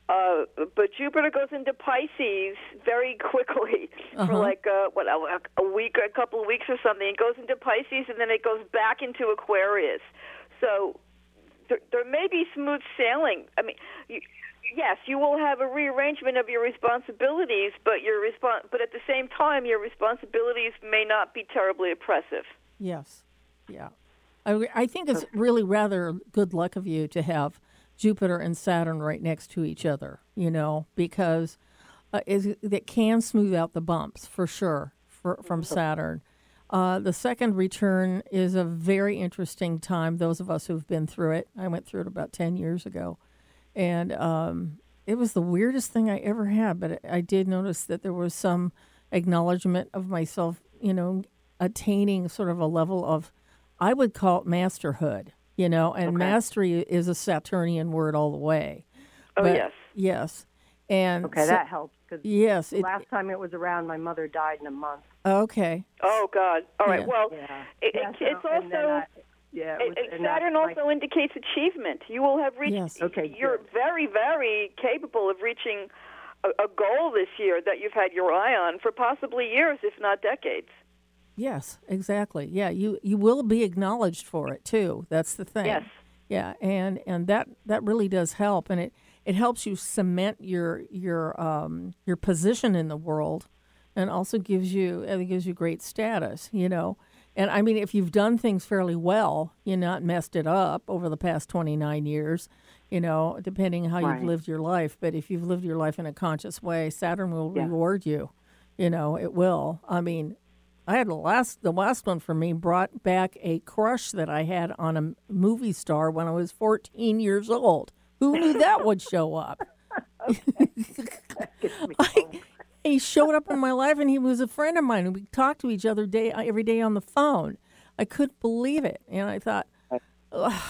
Uh, but Jupiter goes into Pisces very quickly for Uh-huh. like uh, what a, a week, a couple of weeks or something. It goes into Pisces and then it goes back into Aquarius. So there, there may be smooth sailing. I mean, you, yes, you will have a rearrangement of your responsibilities, but your respon- but at the same time, your responsibilities may not be terribly oppressive. Yes. Yeah. I, I think it's really rather good luck of you to have Jupiter and Saturn right next to each other, you know, because uh, is, that can smooth out the bumps for sure for, from Saturn. Uh, the second return is a very interesting time. Those of us who've been through it, I went through it about 10 years ago. And um, it was the weirdest thing I ever had, but I did notice that there was some acknowledgement of myself, you know, attaining sort of a level of, I would call it masterhood, you know, and mastery is a Saturnian word all the way. Oh, But- yes. Yes. And Okay, so- that helps because Yes. It, last time it was around, my mother died in a month. okay. Oh God! All right. Yeah. Well, Yeah. it, Yeah, it, so- it's also I- yeah, it it- was- it- and that's Saturn my- also indicates achievement. You will have reached. Yes. Okay, You're good. very, very capable of reaching a, a goal this year that you've had your eye on for possibly years, if not decades. Yes, exactly. Yeah, you you will be acknowledged for it too. That's the thing. Yes. Yeah, and and that that really does help, and it it helps you cement your your um your position in the world, and also gives you it gives you great status. You know, and I mean if you've done things fairly well, you're not messed it up over the past twenty nine years. You know, depending how Right. you've lived your life, but if you've lived your life in a conscious way, Saturn will Yeah. reward you. You know, it will. I mean, I had the last the last one for me brought back a crush that I had on a movie star when I was 14 years old. Who knew that would show up? I, he showed up in my life and he was a friend of mine and we talked to each other day uh, every day on the phone. I couldn't believe it. And I thought, Ugh,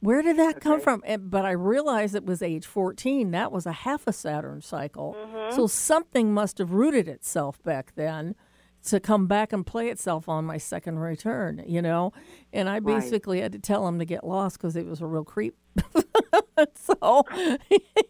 where did that come from? And, but I realized it was age 14. That was a half a Saturn cycle. So something must have rooted itself back then to come back and play itself on my second return, you know? And I basically had to tell him to get lost because he was a real creep. so,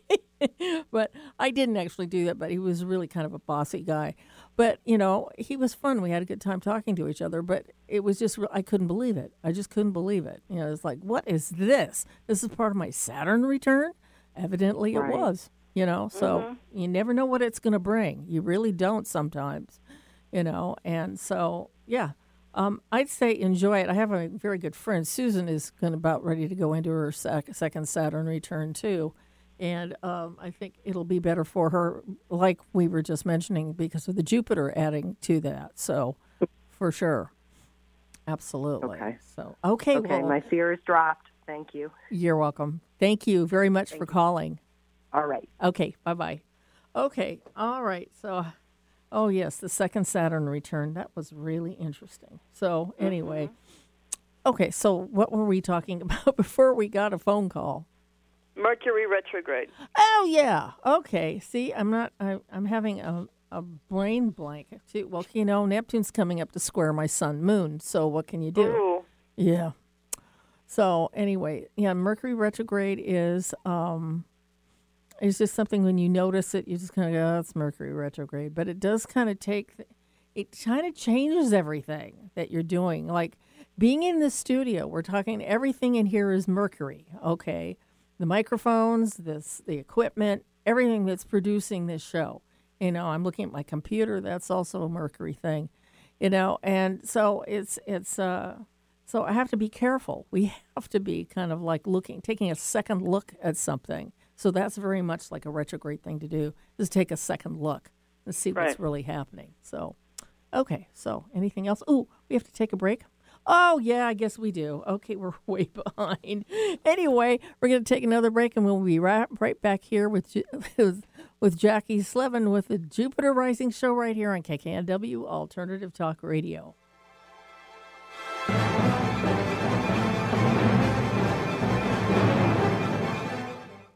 but I didn't actually do that, but he was really kind of a bossy guy. But, you know, he was fun. We had a good time talking to each other, but it was just, I couldn't believe it. I just couldn't believe it. You know, it's like, what is this? This is part of my Saturn return? Evidently it was, you know, so mm-hmm. you never know what it's going to bring. You really don't sometimes, you know, and so, yeah. Um, I'd say enjoy it. I have a very good friend. Susan is going about ready to go into her sec- second Saturn return too, and um, I think it'll be better for her, like we were just mentioning, because of the Jupiter adding to that. So, for sure, absolutely. Okay. So, okay. Okay, well, my fear is dropped. Thank you. you're welcome. Thank you very much for calling. All right. Okay, bye bye. Okay, all right. So, oh yes, the second Saturn return. That was really interesting. So, anyway, okay. So, what were we talking about before we got a phone call? Mercury retrograde. Oh yeah. Okay. See, I'm not. I, I'm having a a brain blank. Too. Well, you know, Neptune's coming up to square my sun moon. So, what can you do? Ooh. Yeah. So anyway, yeah, Mercury retrograde is um it's just something when you notice it, you just kind of go, oh, Mercury retrograde. But it does kind of take, th- it kind of changes everything that you're doing. Like being in the studio, we're talking everything in here is Mercury. Okay, the microphones, this, the equipment, everything that's producing this show. You know, I'm looking at my computer. That's also a Mercury thing. You know, and so it's it's uh so I have to be careful. We have to be kind of like looking, taking a second look at something. So that's very much like a retrograde thing to do, is take a second look and see what's really happening. So, okay. So anything else? Oh, we have to take a break. Oh yeah, I guess we do. Okay, we're way behind. Anyway, we're going to take another break, and we'll be right right back here with with, with Jackie Slevin with the Jupiter Rising Show right here on KKNW Alternative Talk Radio.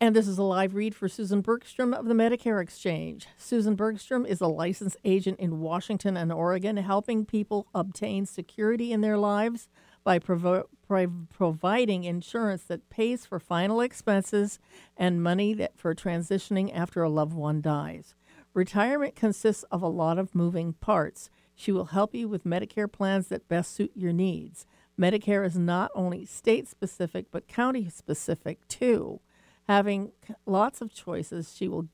And this is a live read for Susan Bergstrom of the Medicare Exchange. Susan Bergstrom is a licensed agent in Washington and Oregon, helping people obtain security in their lives by provo- prov- providing insurance that pays for final expenses and money that for transitioning after a loved one dies. Retirement consists of a lot of moving parts. She will help you with Medicare plans that best suit your needs. Medicare is not only state specific, but county specific too. Having lots of choices, she will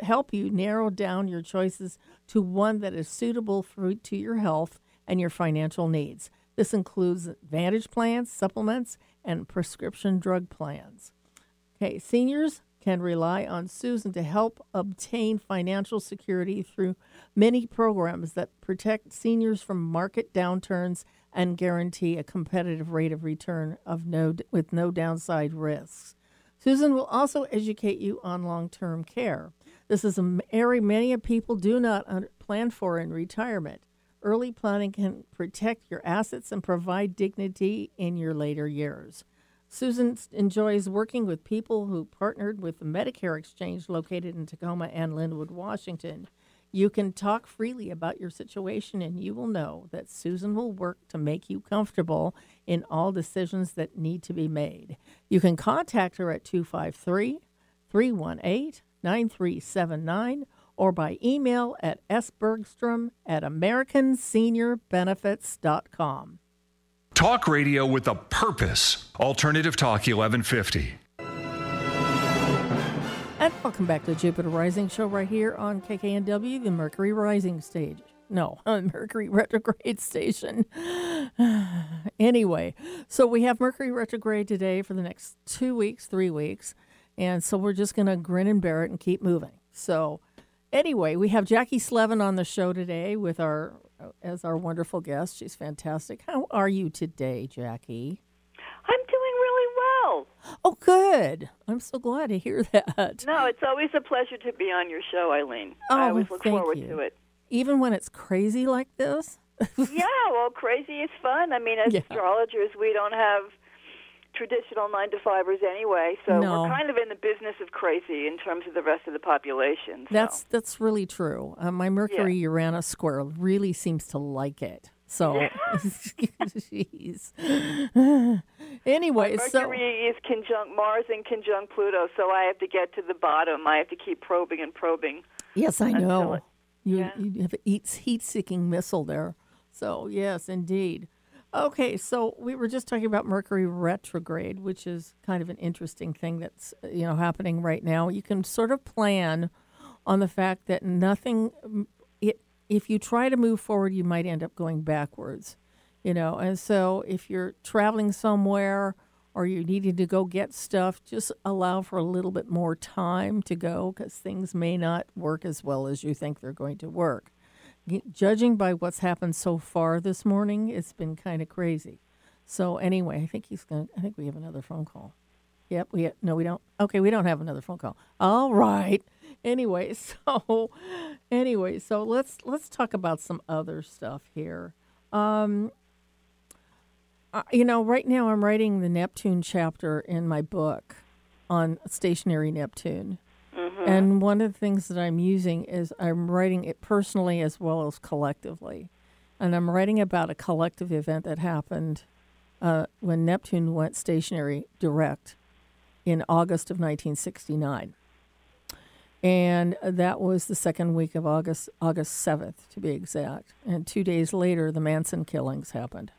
help you narrow down your choices to one that is suitable for, to your health and your financial needs. This includes Advantage plans, supplements, and prescription drug plans. Okay, seniors can rely on Susan to help obtain financial security through many programs that protect seniors from market downturns and guarantee a competitive rate of return of no with no downside risks. Susan will also educate you on long-term care. This is an area many people do not plan for in retirement. Early planning can protect your assets and provide dignity in your later years. Susan enjoys working with people who partnered with the Medicare Exchange located in Tacoma and Lynnwood, Washington. You can talk freely about your situation, and you will know that Susan will work to make you comfortable in all decisions that need to be made. You can contact her at 253 318 9379 or by email at sbergstrom at americanseniorbenefits.com. Talk radio with a purpose. Alternative Talk 1150. Welcome back to the Jupiter Rising Show right here on KKNW, the Mercury Rising stage. No, Mercury retrograde station. anyway, so we have Mercury retrograde today for the next two weeks, three weeks. And so we're just going to grin and bear it and keep moving. So, anyway, we have Jackie Slevin on the show today with our as our wonderful guest. She's fantastic. How are you today, Jackie? I'm doing well. Oh, good. I'm so glad to hear that. No, it's always a pleasure to be on your show, Eileen. Oh, I always look forward you. to it. Even when it's crazy like this? yeah, well, crazy is fun. I mean, as Yeah. astrologers, we don't have traditional nine to fivers anyway, so No. we're kind of in the business of crazy in terms of the rest of the population. so. That's that's really true. Uh, my Mercury Uranus square really seems to like it. So, jeez. anyway, so Mercury is conjunct Mars and conjunct Pluto, so I have to get to the bottom. I have to keep probing and probing. yes, I know it- you yeah. you have a heat heat seeking missile there. So yes, indeed. Okay, so we were just talking about Mercury retrograde, which is kind of an interesting thing that's you know happening right now. You can sort of plan on the fact that nothing if you try to move forward, you might end up going backwards. You know, and so if you're traveling somewhere or you're needing to go get stuff, just allow for a little bit more time to go because things may not work as well as you think they're going to work. Judging by what's happened so far this morning, it's been kind of crazy. So anyway, I think he's going. I think we have another phone call. Yep, we have, no, we don't. Okay, we don't have another phone call. All right. Anyway, so anyway, so let's let's talk about some other stuff here. Um, uh, you know, right now I'm writing the Neptune chapter in my book on stationary Neptune. And one of the things that I'm using is I'm writing it personally as well as collectively. And I'm writing about a collective event that happened uh, when Neptune went stationary direct in August of 1969. And that was the second week of August, August 7th, to be exact. And two days later, the Manson killings happened.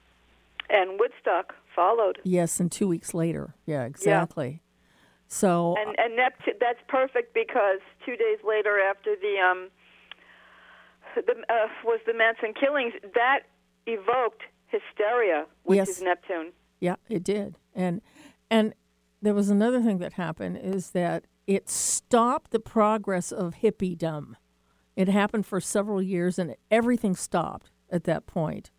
And Woodstock followed. Yes, and two weeks later. Yeah, exactly. So And and Neptune, that's perfect because two days later, after the um, the uh, was the Manson killings, that evoked hysteria, which Yes. is Neptune. Yeah, it did. And and there was another thing that happened is that it stopped the progress of hippiedom. It happened for several years and everything stopped at that point.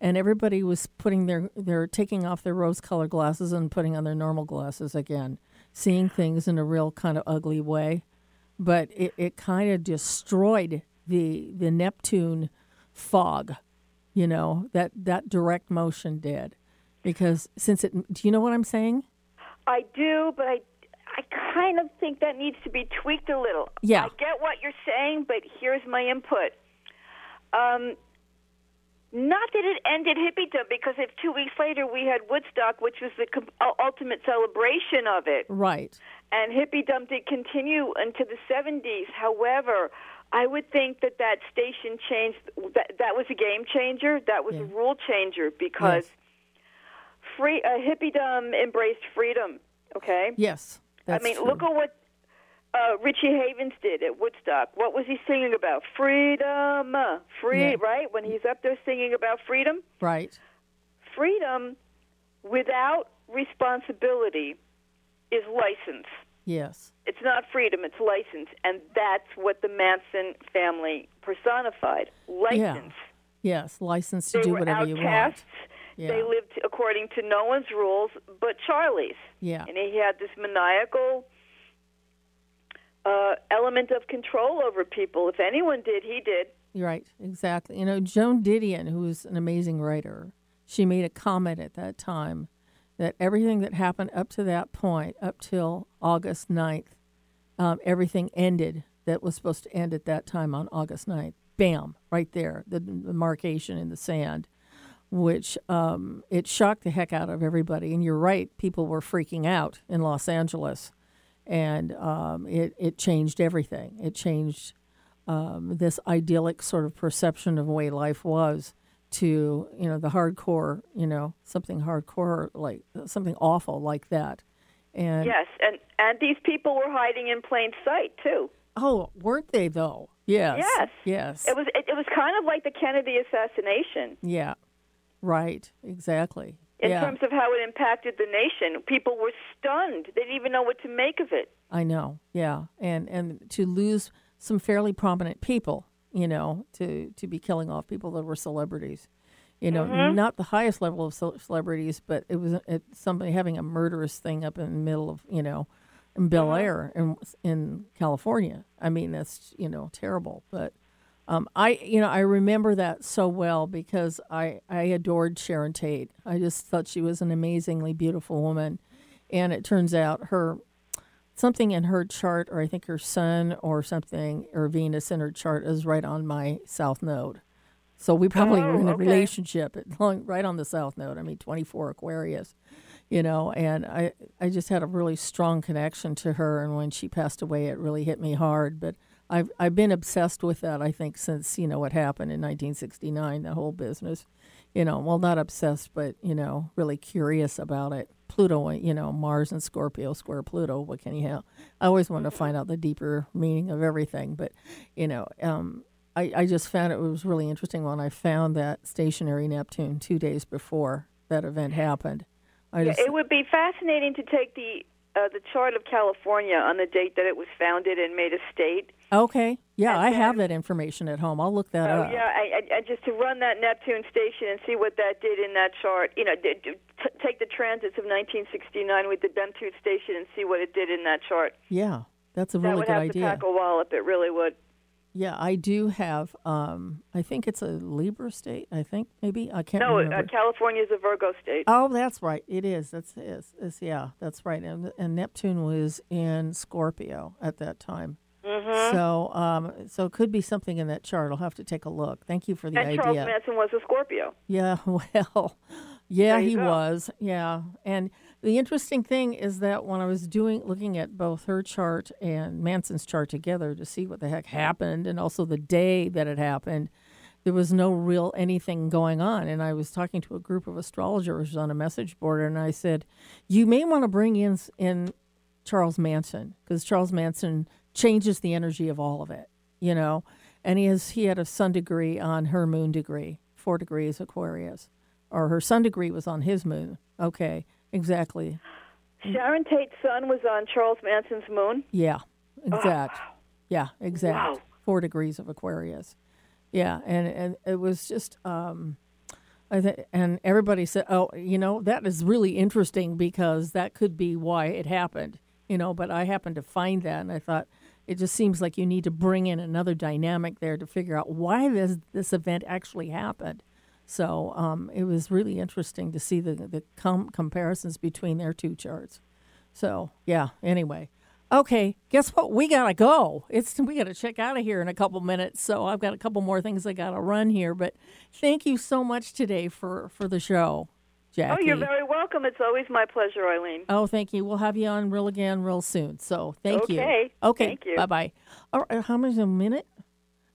And everybody was putting their their taking off their rose colored glasses and putting on their normal glasses again, seeing things in a real kind of ugly way. But it, it kind of destroyed the the Neptune fog, you know, that, that direct motion did because since it do you know what i'm saying I do, but I I kind of think that needs to be tweaked a little. Yeah. I get what you're saying, but here's my input. Um, not that it ended hippiedom, because if two weeks later we had Woodstock, which was the com- ultimate celebration of it, Right. and hippiedom did continue into the 70s. However, I would think that that station changed. That that was a game changer. That was a rule changer because Yes. free uh, hippiedom embraced freedom. Okay. Yes. That's I mean, true. look at what uh, Richie Havens did at Woodstock. What was he singing about? Freedom, uh, free, Yeah. right? When he's up there singing about freedom, Right. freedom without responsibility is license. Yes. It's not freedom, it's license. And that's what the Manson family personified license. Yes. License to They do whatever you want. Yeah. They lived according to no one's rules but Charlie's. Yeah. And he had this maniacal uh, element of control over people. If anyone did, he did. Right, exactly. You know, Joan Didion, who was an amazing writer, she made a comment at that time that everything that happened up to that point, up till August 9th, um, everything ended that was supposed to end at that time on August 9th. Bam, right there, the, the markation in the sand, which um, it shocked the heck out of everybody. And you're right, people were freaking out in Los Angeles. And um, it, it changed everything. It changed um, this idyllic sort of perception of the way life was to you know the hardcore you know something hardcore like something awful like that and yes, and and these people were hiding in plain sight too. oh weren't they though yes Yes. yes It was it, it was kind of like the Kennedy assassination yeah right. Exactly. In yeah. terms of how it impacted the nation. People were stunned; they didn't even know what to make of it. I know. Yeah. And and to lose some fairly prominent people you know to to be killing off people that were celebrities. You know Mhm. not the highest level of celebrities but it was it, somebody having a murderous thing up in the middle of you know in Bel Air in in California. I mean that's you know terrible. But um, I you know I remember that so well because I I adored Sharon Tate I just thought she was an amazingly beautiful woman and it turns out her something in her chart, or I think her sun or something, or Venus in her chart is right on my south node. So we probably were in a Oh, okay. relationship at, long- right on the south node. I mean, 24 Aquarius, you know, and I, I just had a really strong connection to her. And when she passed away, it really hit me hard. But I've, I've been obsessed with that, I think, since, you know, what happened in 1969, the whole business. You know, well, not obsessed, but, you know, really curious about it. Pluto, you know, Mars and Scorpio square Pluto. What can you have? I always wanted to find out the deeper meaning of everything, but you know, um, I, I just found it was really interesting when I found that stationary Neptune two days before that event happened. I Yeah, just, it would be fascinating to take the uh, the chart of California on the date that it was founded and made a state. Okay, yeah, I have that information at home. I'll look that Oh up. yeah, I, I, just to run that Neptune station and see what that did in that chart. You know, d- d- t- take the transits of 1969 with the Neptune station and see what it did in that chart. Yeah, that's a that really would good have idea. to pack a wallop. It really would. Yeah, I do have. Um, I think it's a Libra state. I think maybe I can't No, uh, California is a Virgo state. Oh, that's right. It is. That's is. is yeah, that's right. And, and Neptune was in Scorpio at that time. Mhm. So, um, so it could be something in that chart. I'll have to take a look. Thank you for the and idea. Charles Manson was a Scorpio. Yeah, well, yeah, he go. was. Yeah, and the interesting thing is that when I was doing looking at both her chart and Manson's chart together to see what the heck happened, and also the day that it happened, there was no real anything going on. And I was talking to a group of astrologers on a message board, and I said, "You may want to bring in in Charles Manson because Charles Manson changes the energy of all of it, you know." And he has he had a sun degree on her moon degree, four degrees Aquarius, or her sun degree was on his moon. Okay, exactly. Sharon Tate's sun was on Charles Manson's moon. Yeah, exact. Yeah, exact. Wow. Four degrees of Aquarius. Yeah, and and it was just. Um, I th- and everybody said, "Oh, you know, that is really interesting because that could be why it happened." You know, but I happened to find that, and I thought it just seems like you need to bring in another dynamic there to figure out why this this event actually happened. So um, it was really interesting to see the the com- comparisons between their two charts. So yeah. Anyway, okay. Guess what? We gotta go. It's we gotta check out of here in a couple minutes. So I've got a couple more things I gotta run here. But thank you so much today for for the show, Jackie. Oh, you're very welcome. It's always my pleasure, Eileen. Oh, thank you. We'll have you on real again real soon. So thank you. Okay. Okay. Thank you. Bye bye. All right. How much a minute?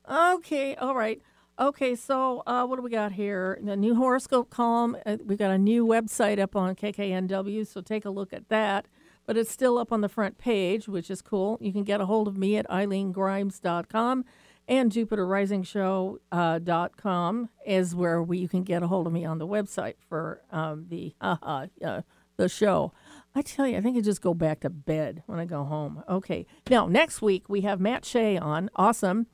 Okay. All right. Okay. So uh, what do we got here? The new horoscope column. Uh, we got a new website up on KKNW. So take a look at that. But it's still up on the front page, which is cool. You can get a hold of me at eileengrimes.com and jupiterrisingshow.com is where we, you can get a hold of me on the website for um, the uh, uh, the show. I tell you, I think I just go back to bed when I go home. Okay. Now, next week we have Matt Shea on. Awesome.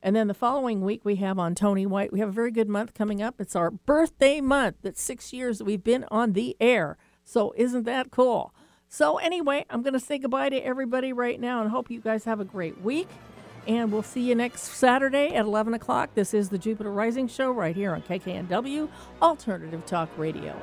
And then the following week we have on Tony White. We have a very good month coming up. It's our birthday month. That's six years that we've been on the air. So isn't that cool? So anyway, I'm going to say goodbye to everybody right now and hope you guys have a great week. And we'll see you next Saturday at 11 o'clock. This is the Jupiter Rising Show right here on KKNW Alternative Talk Radio.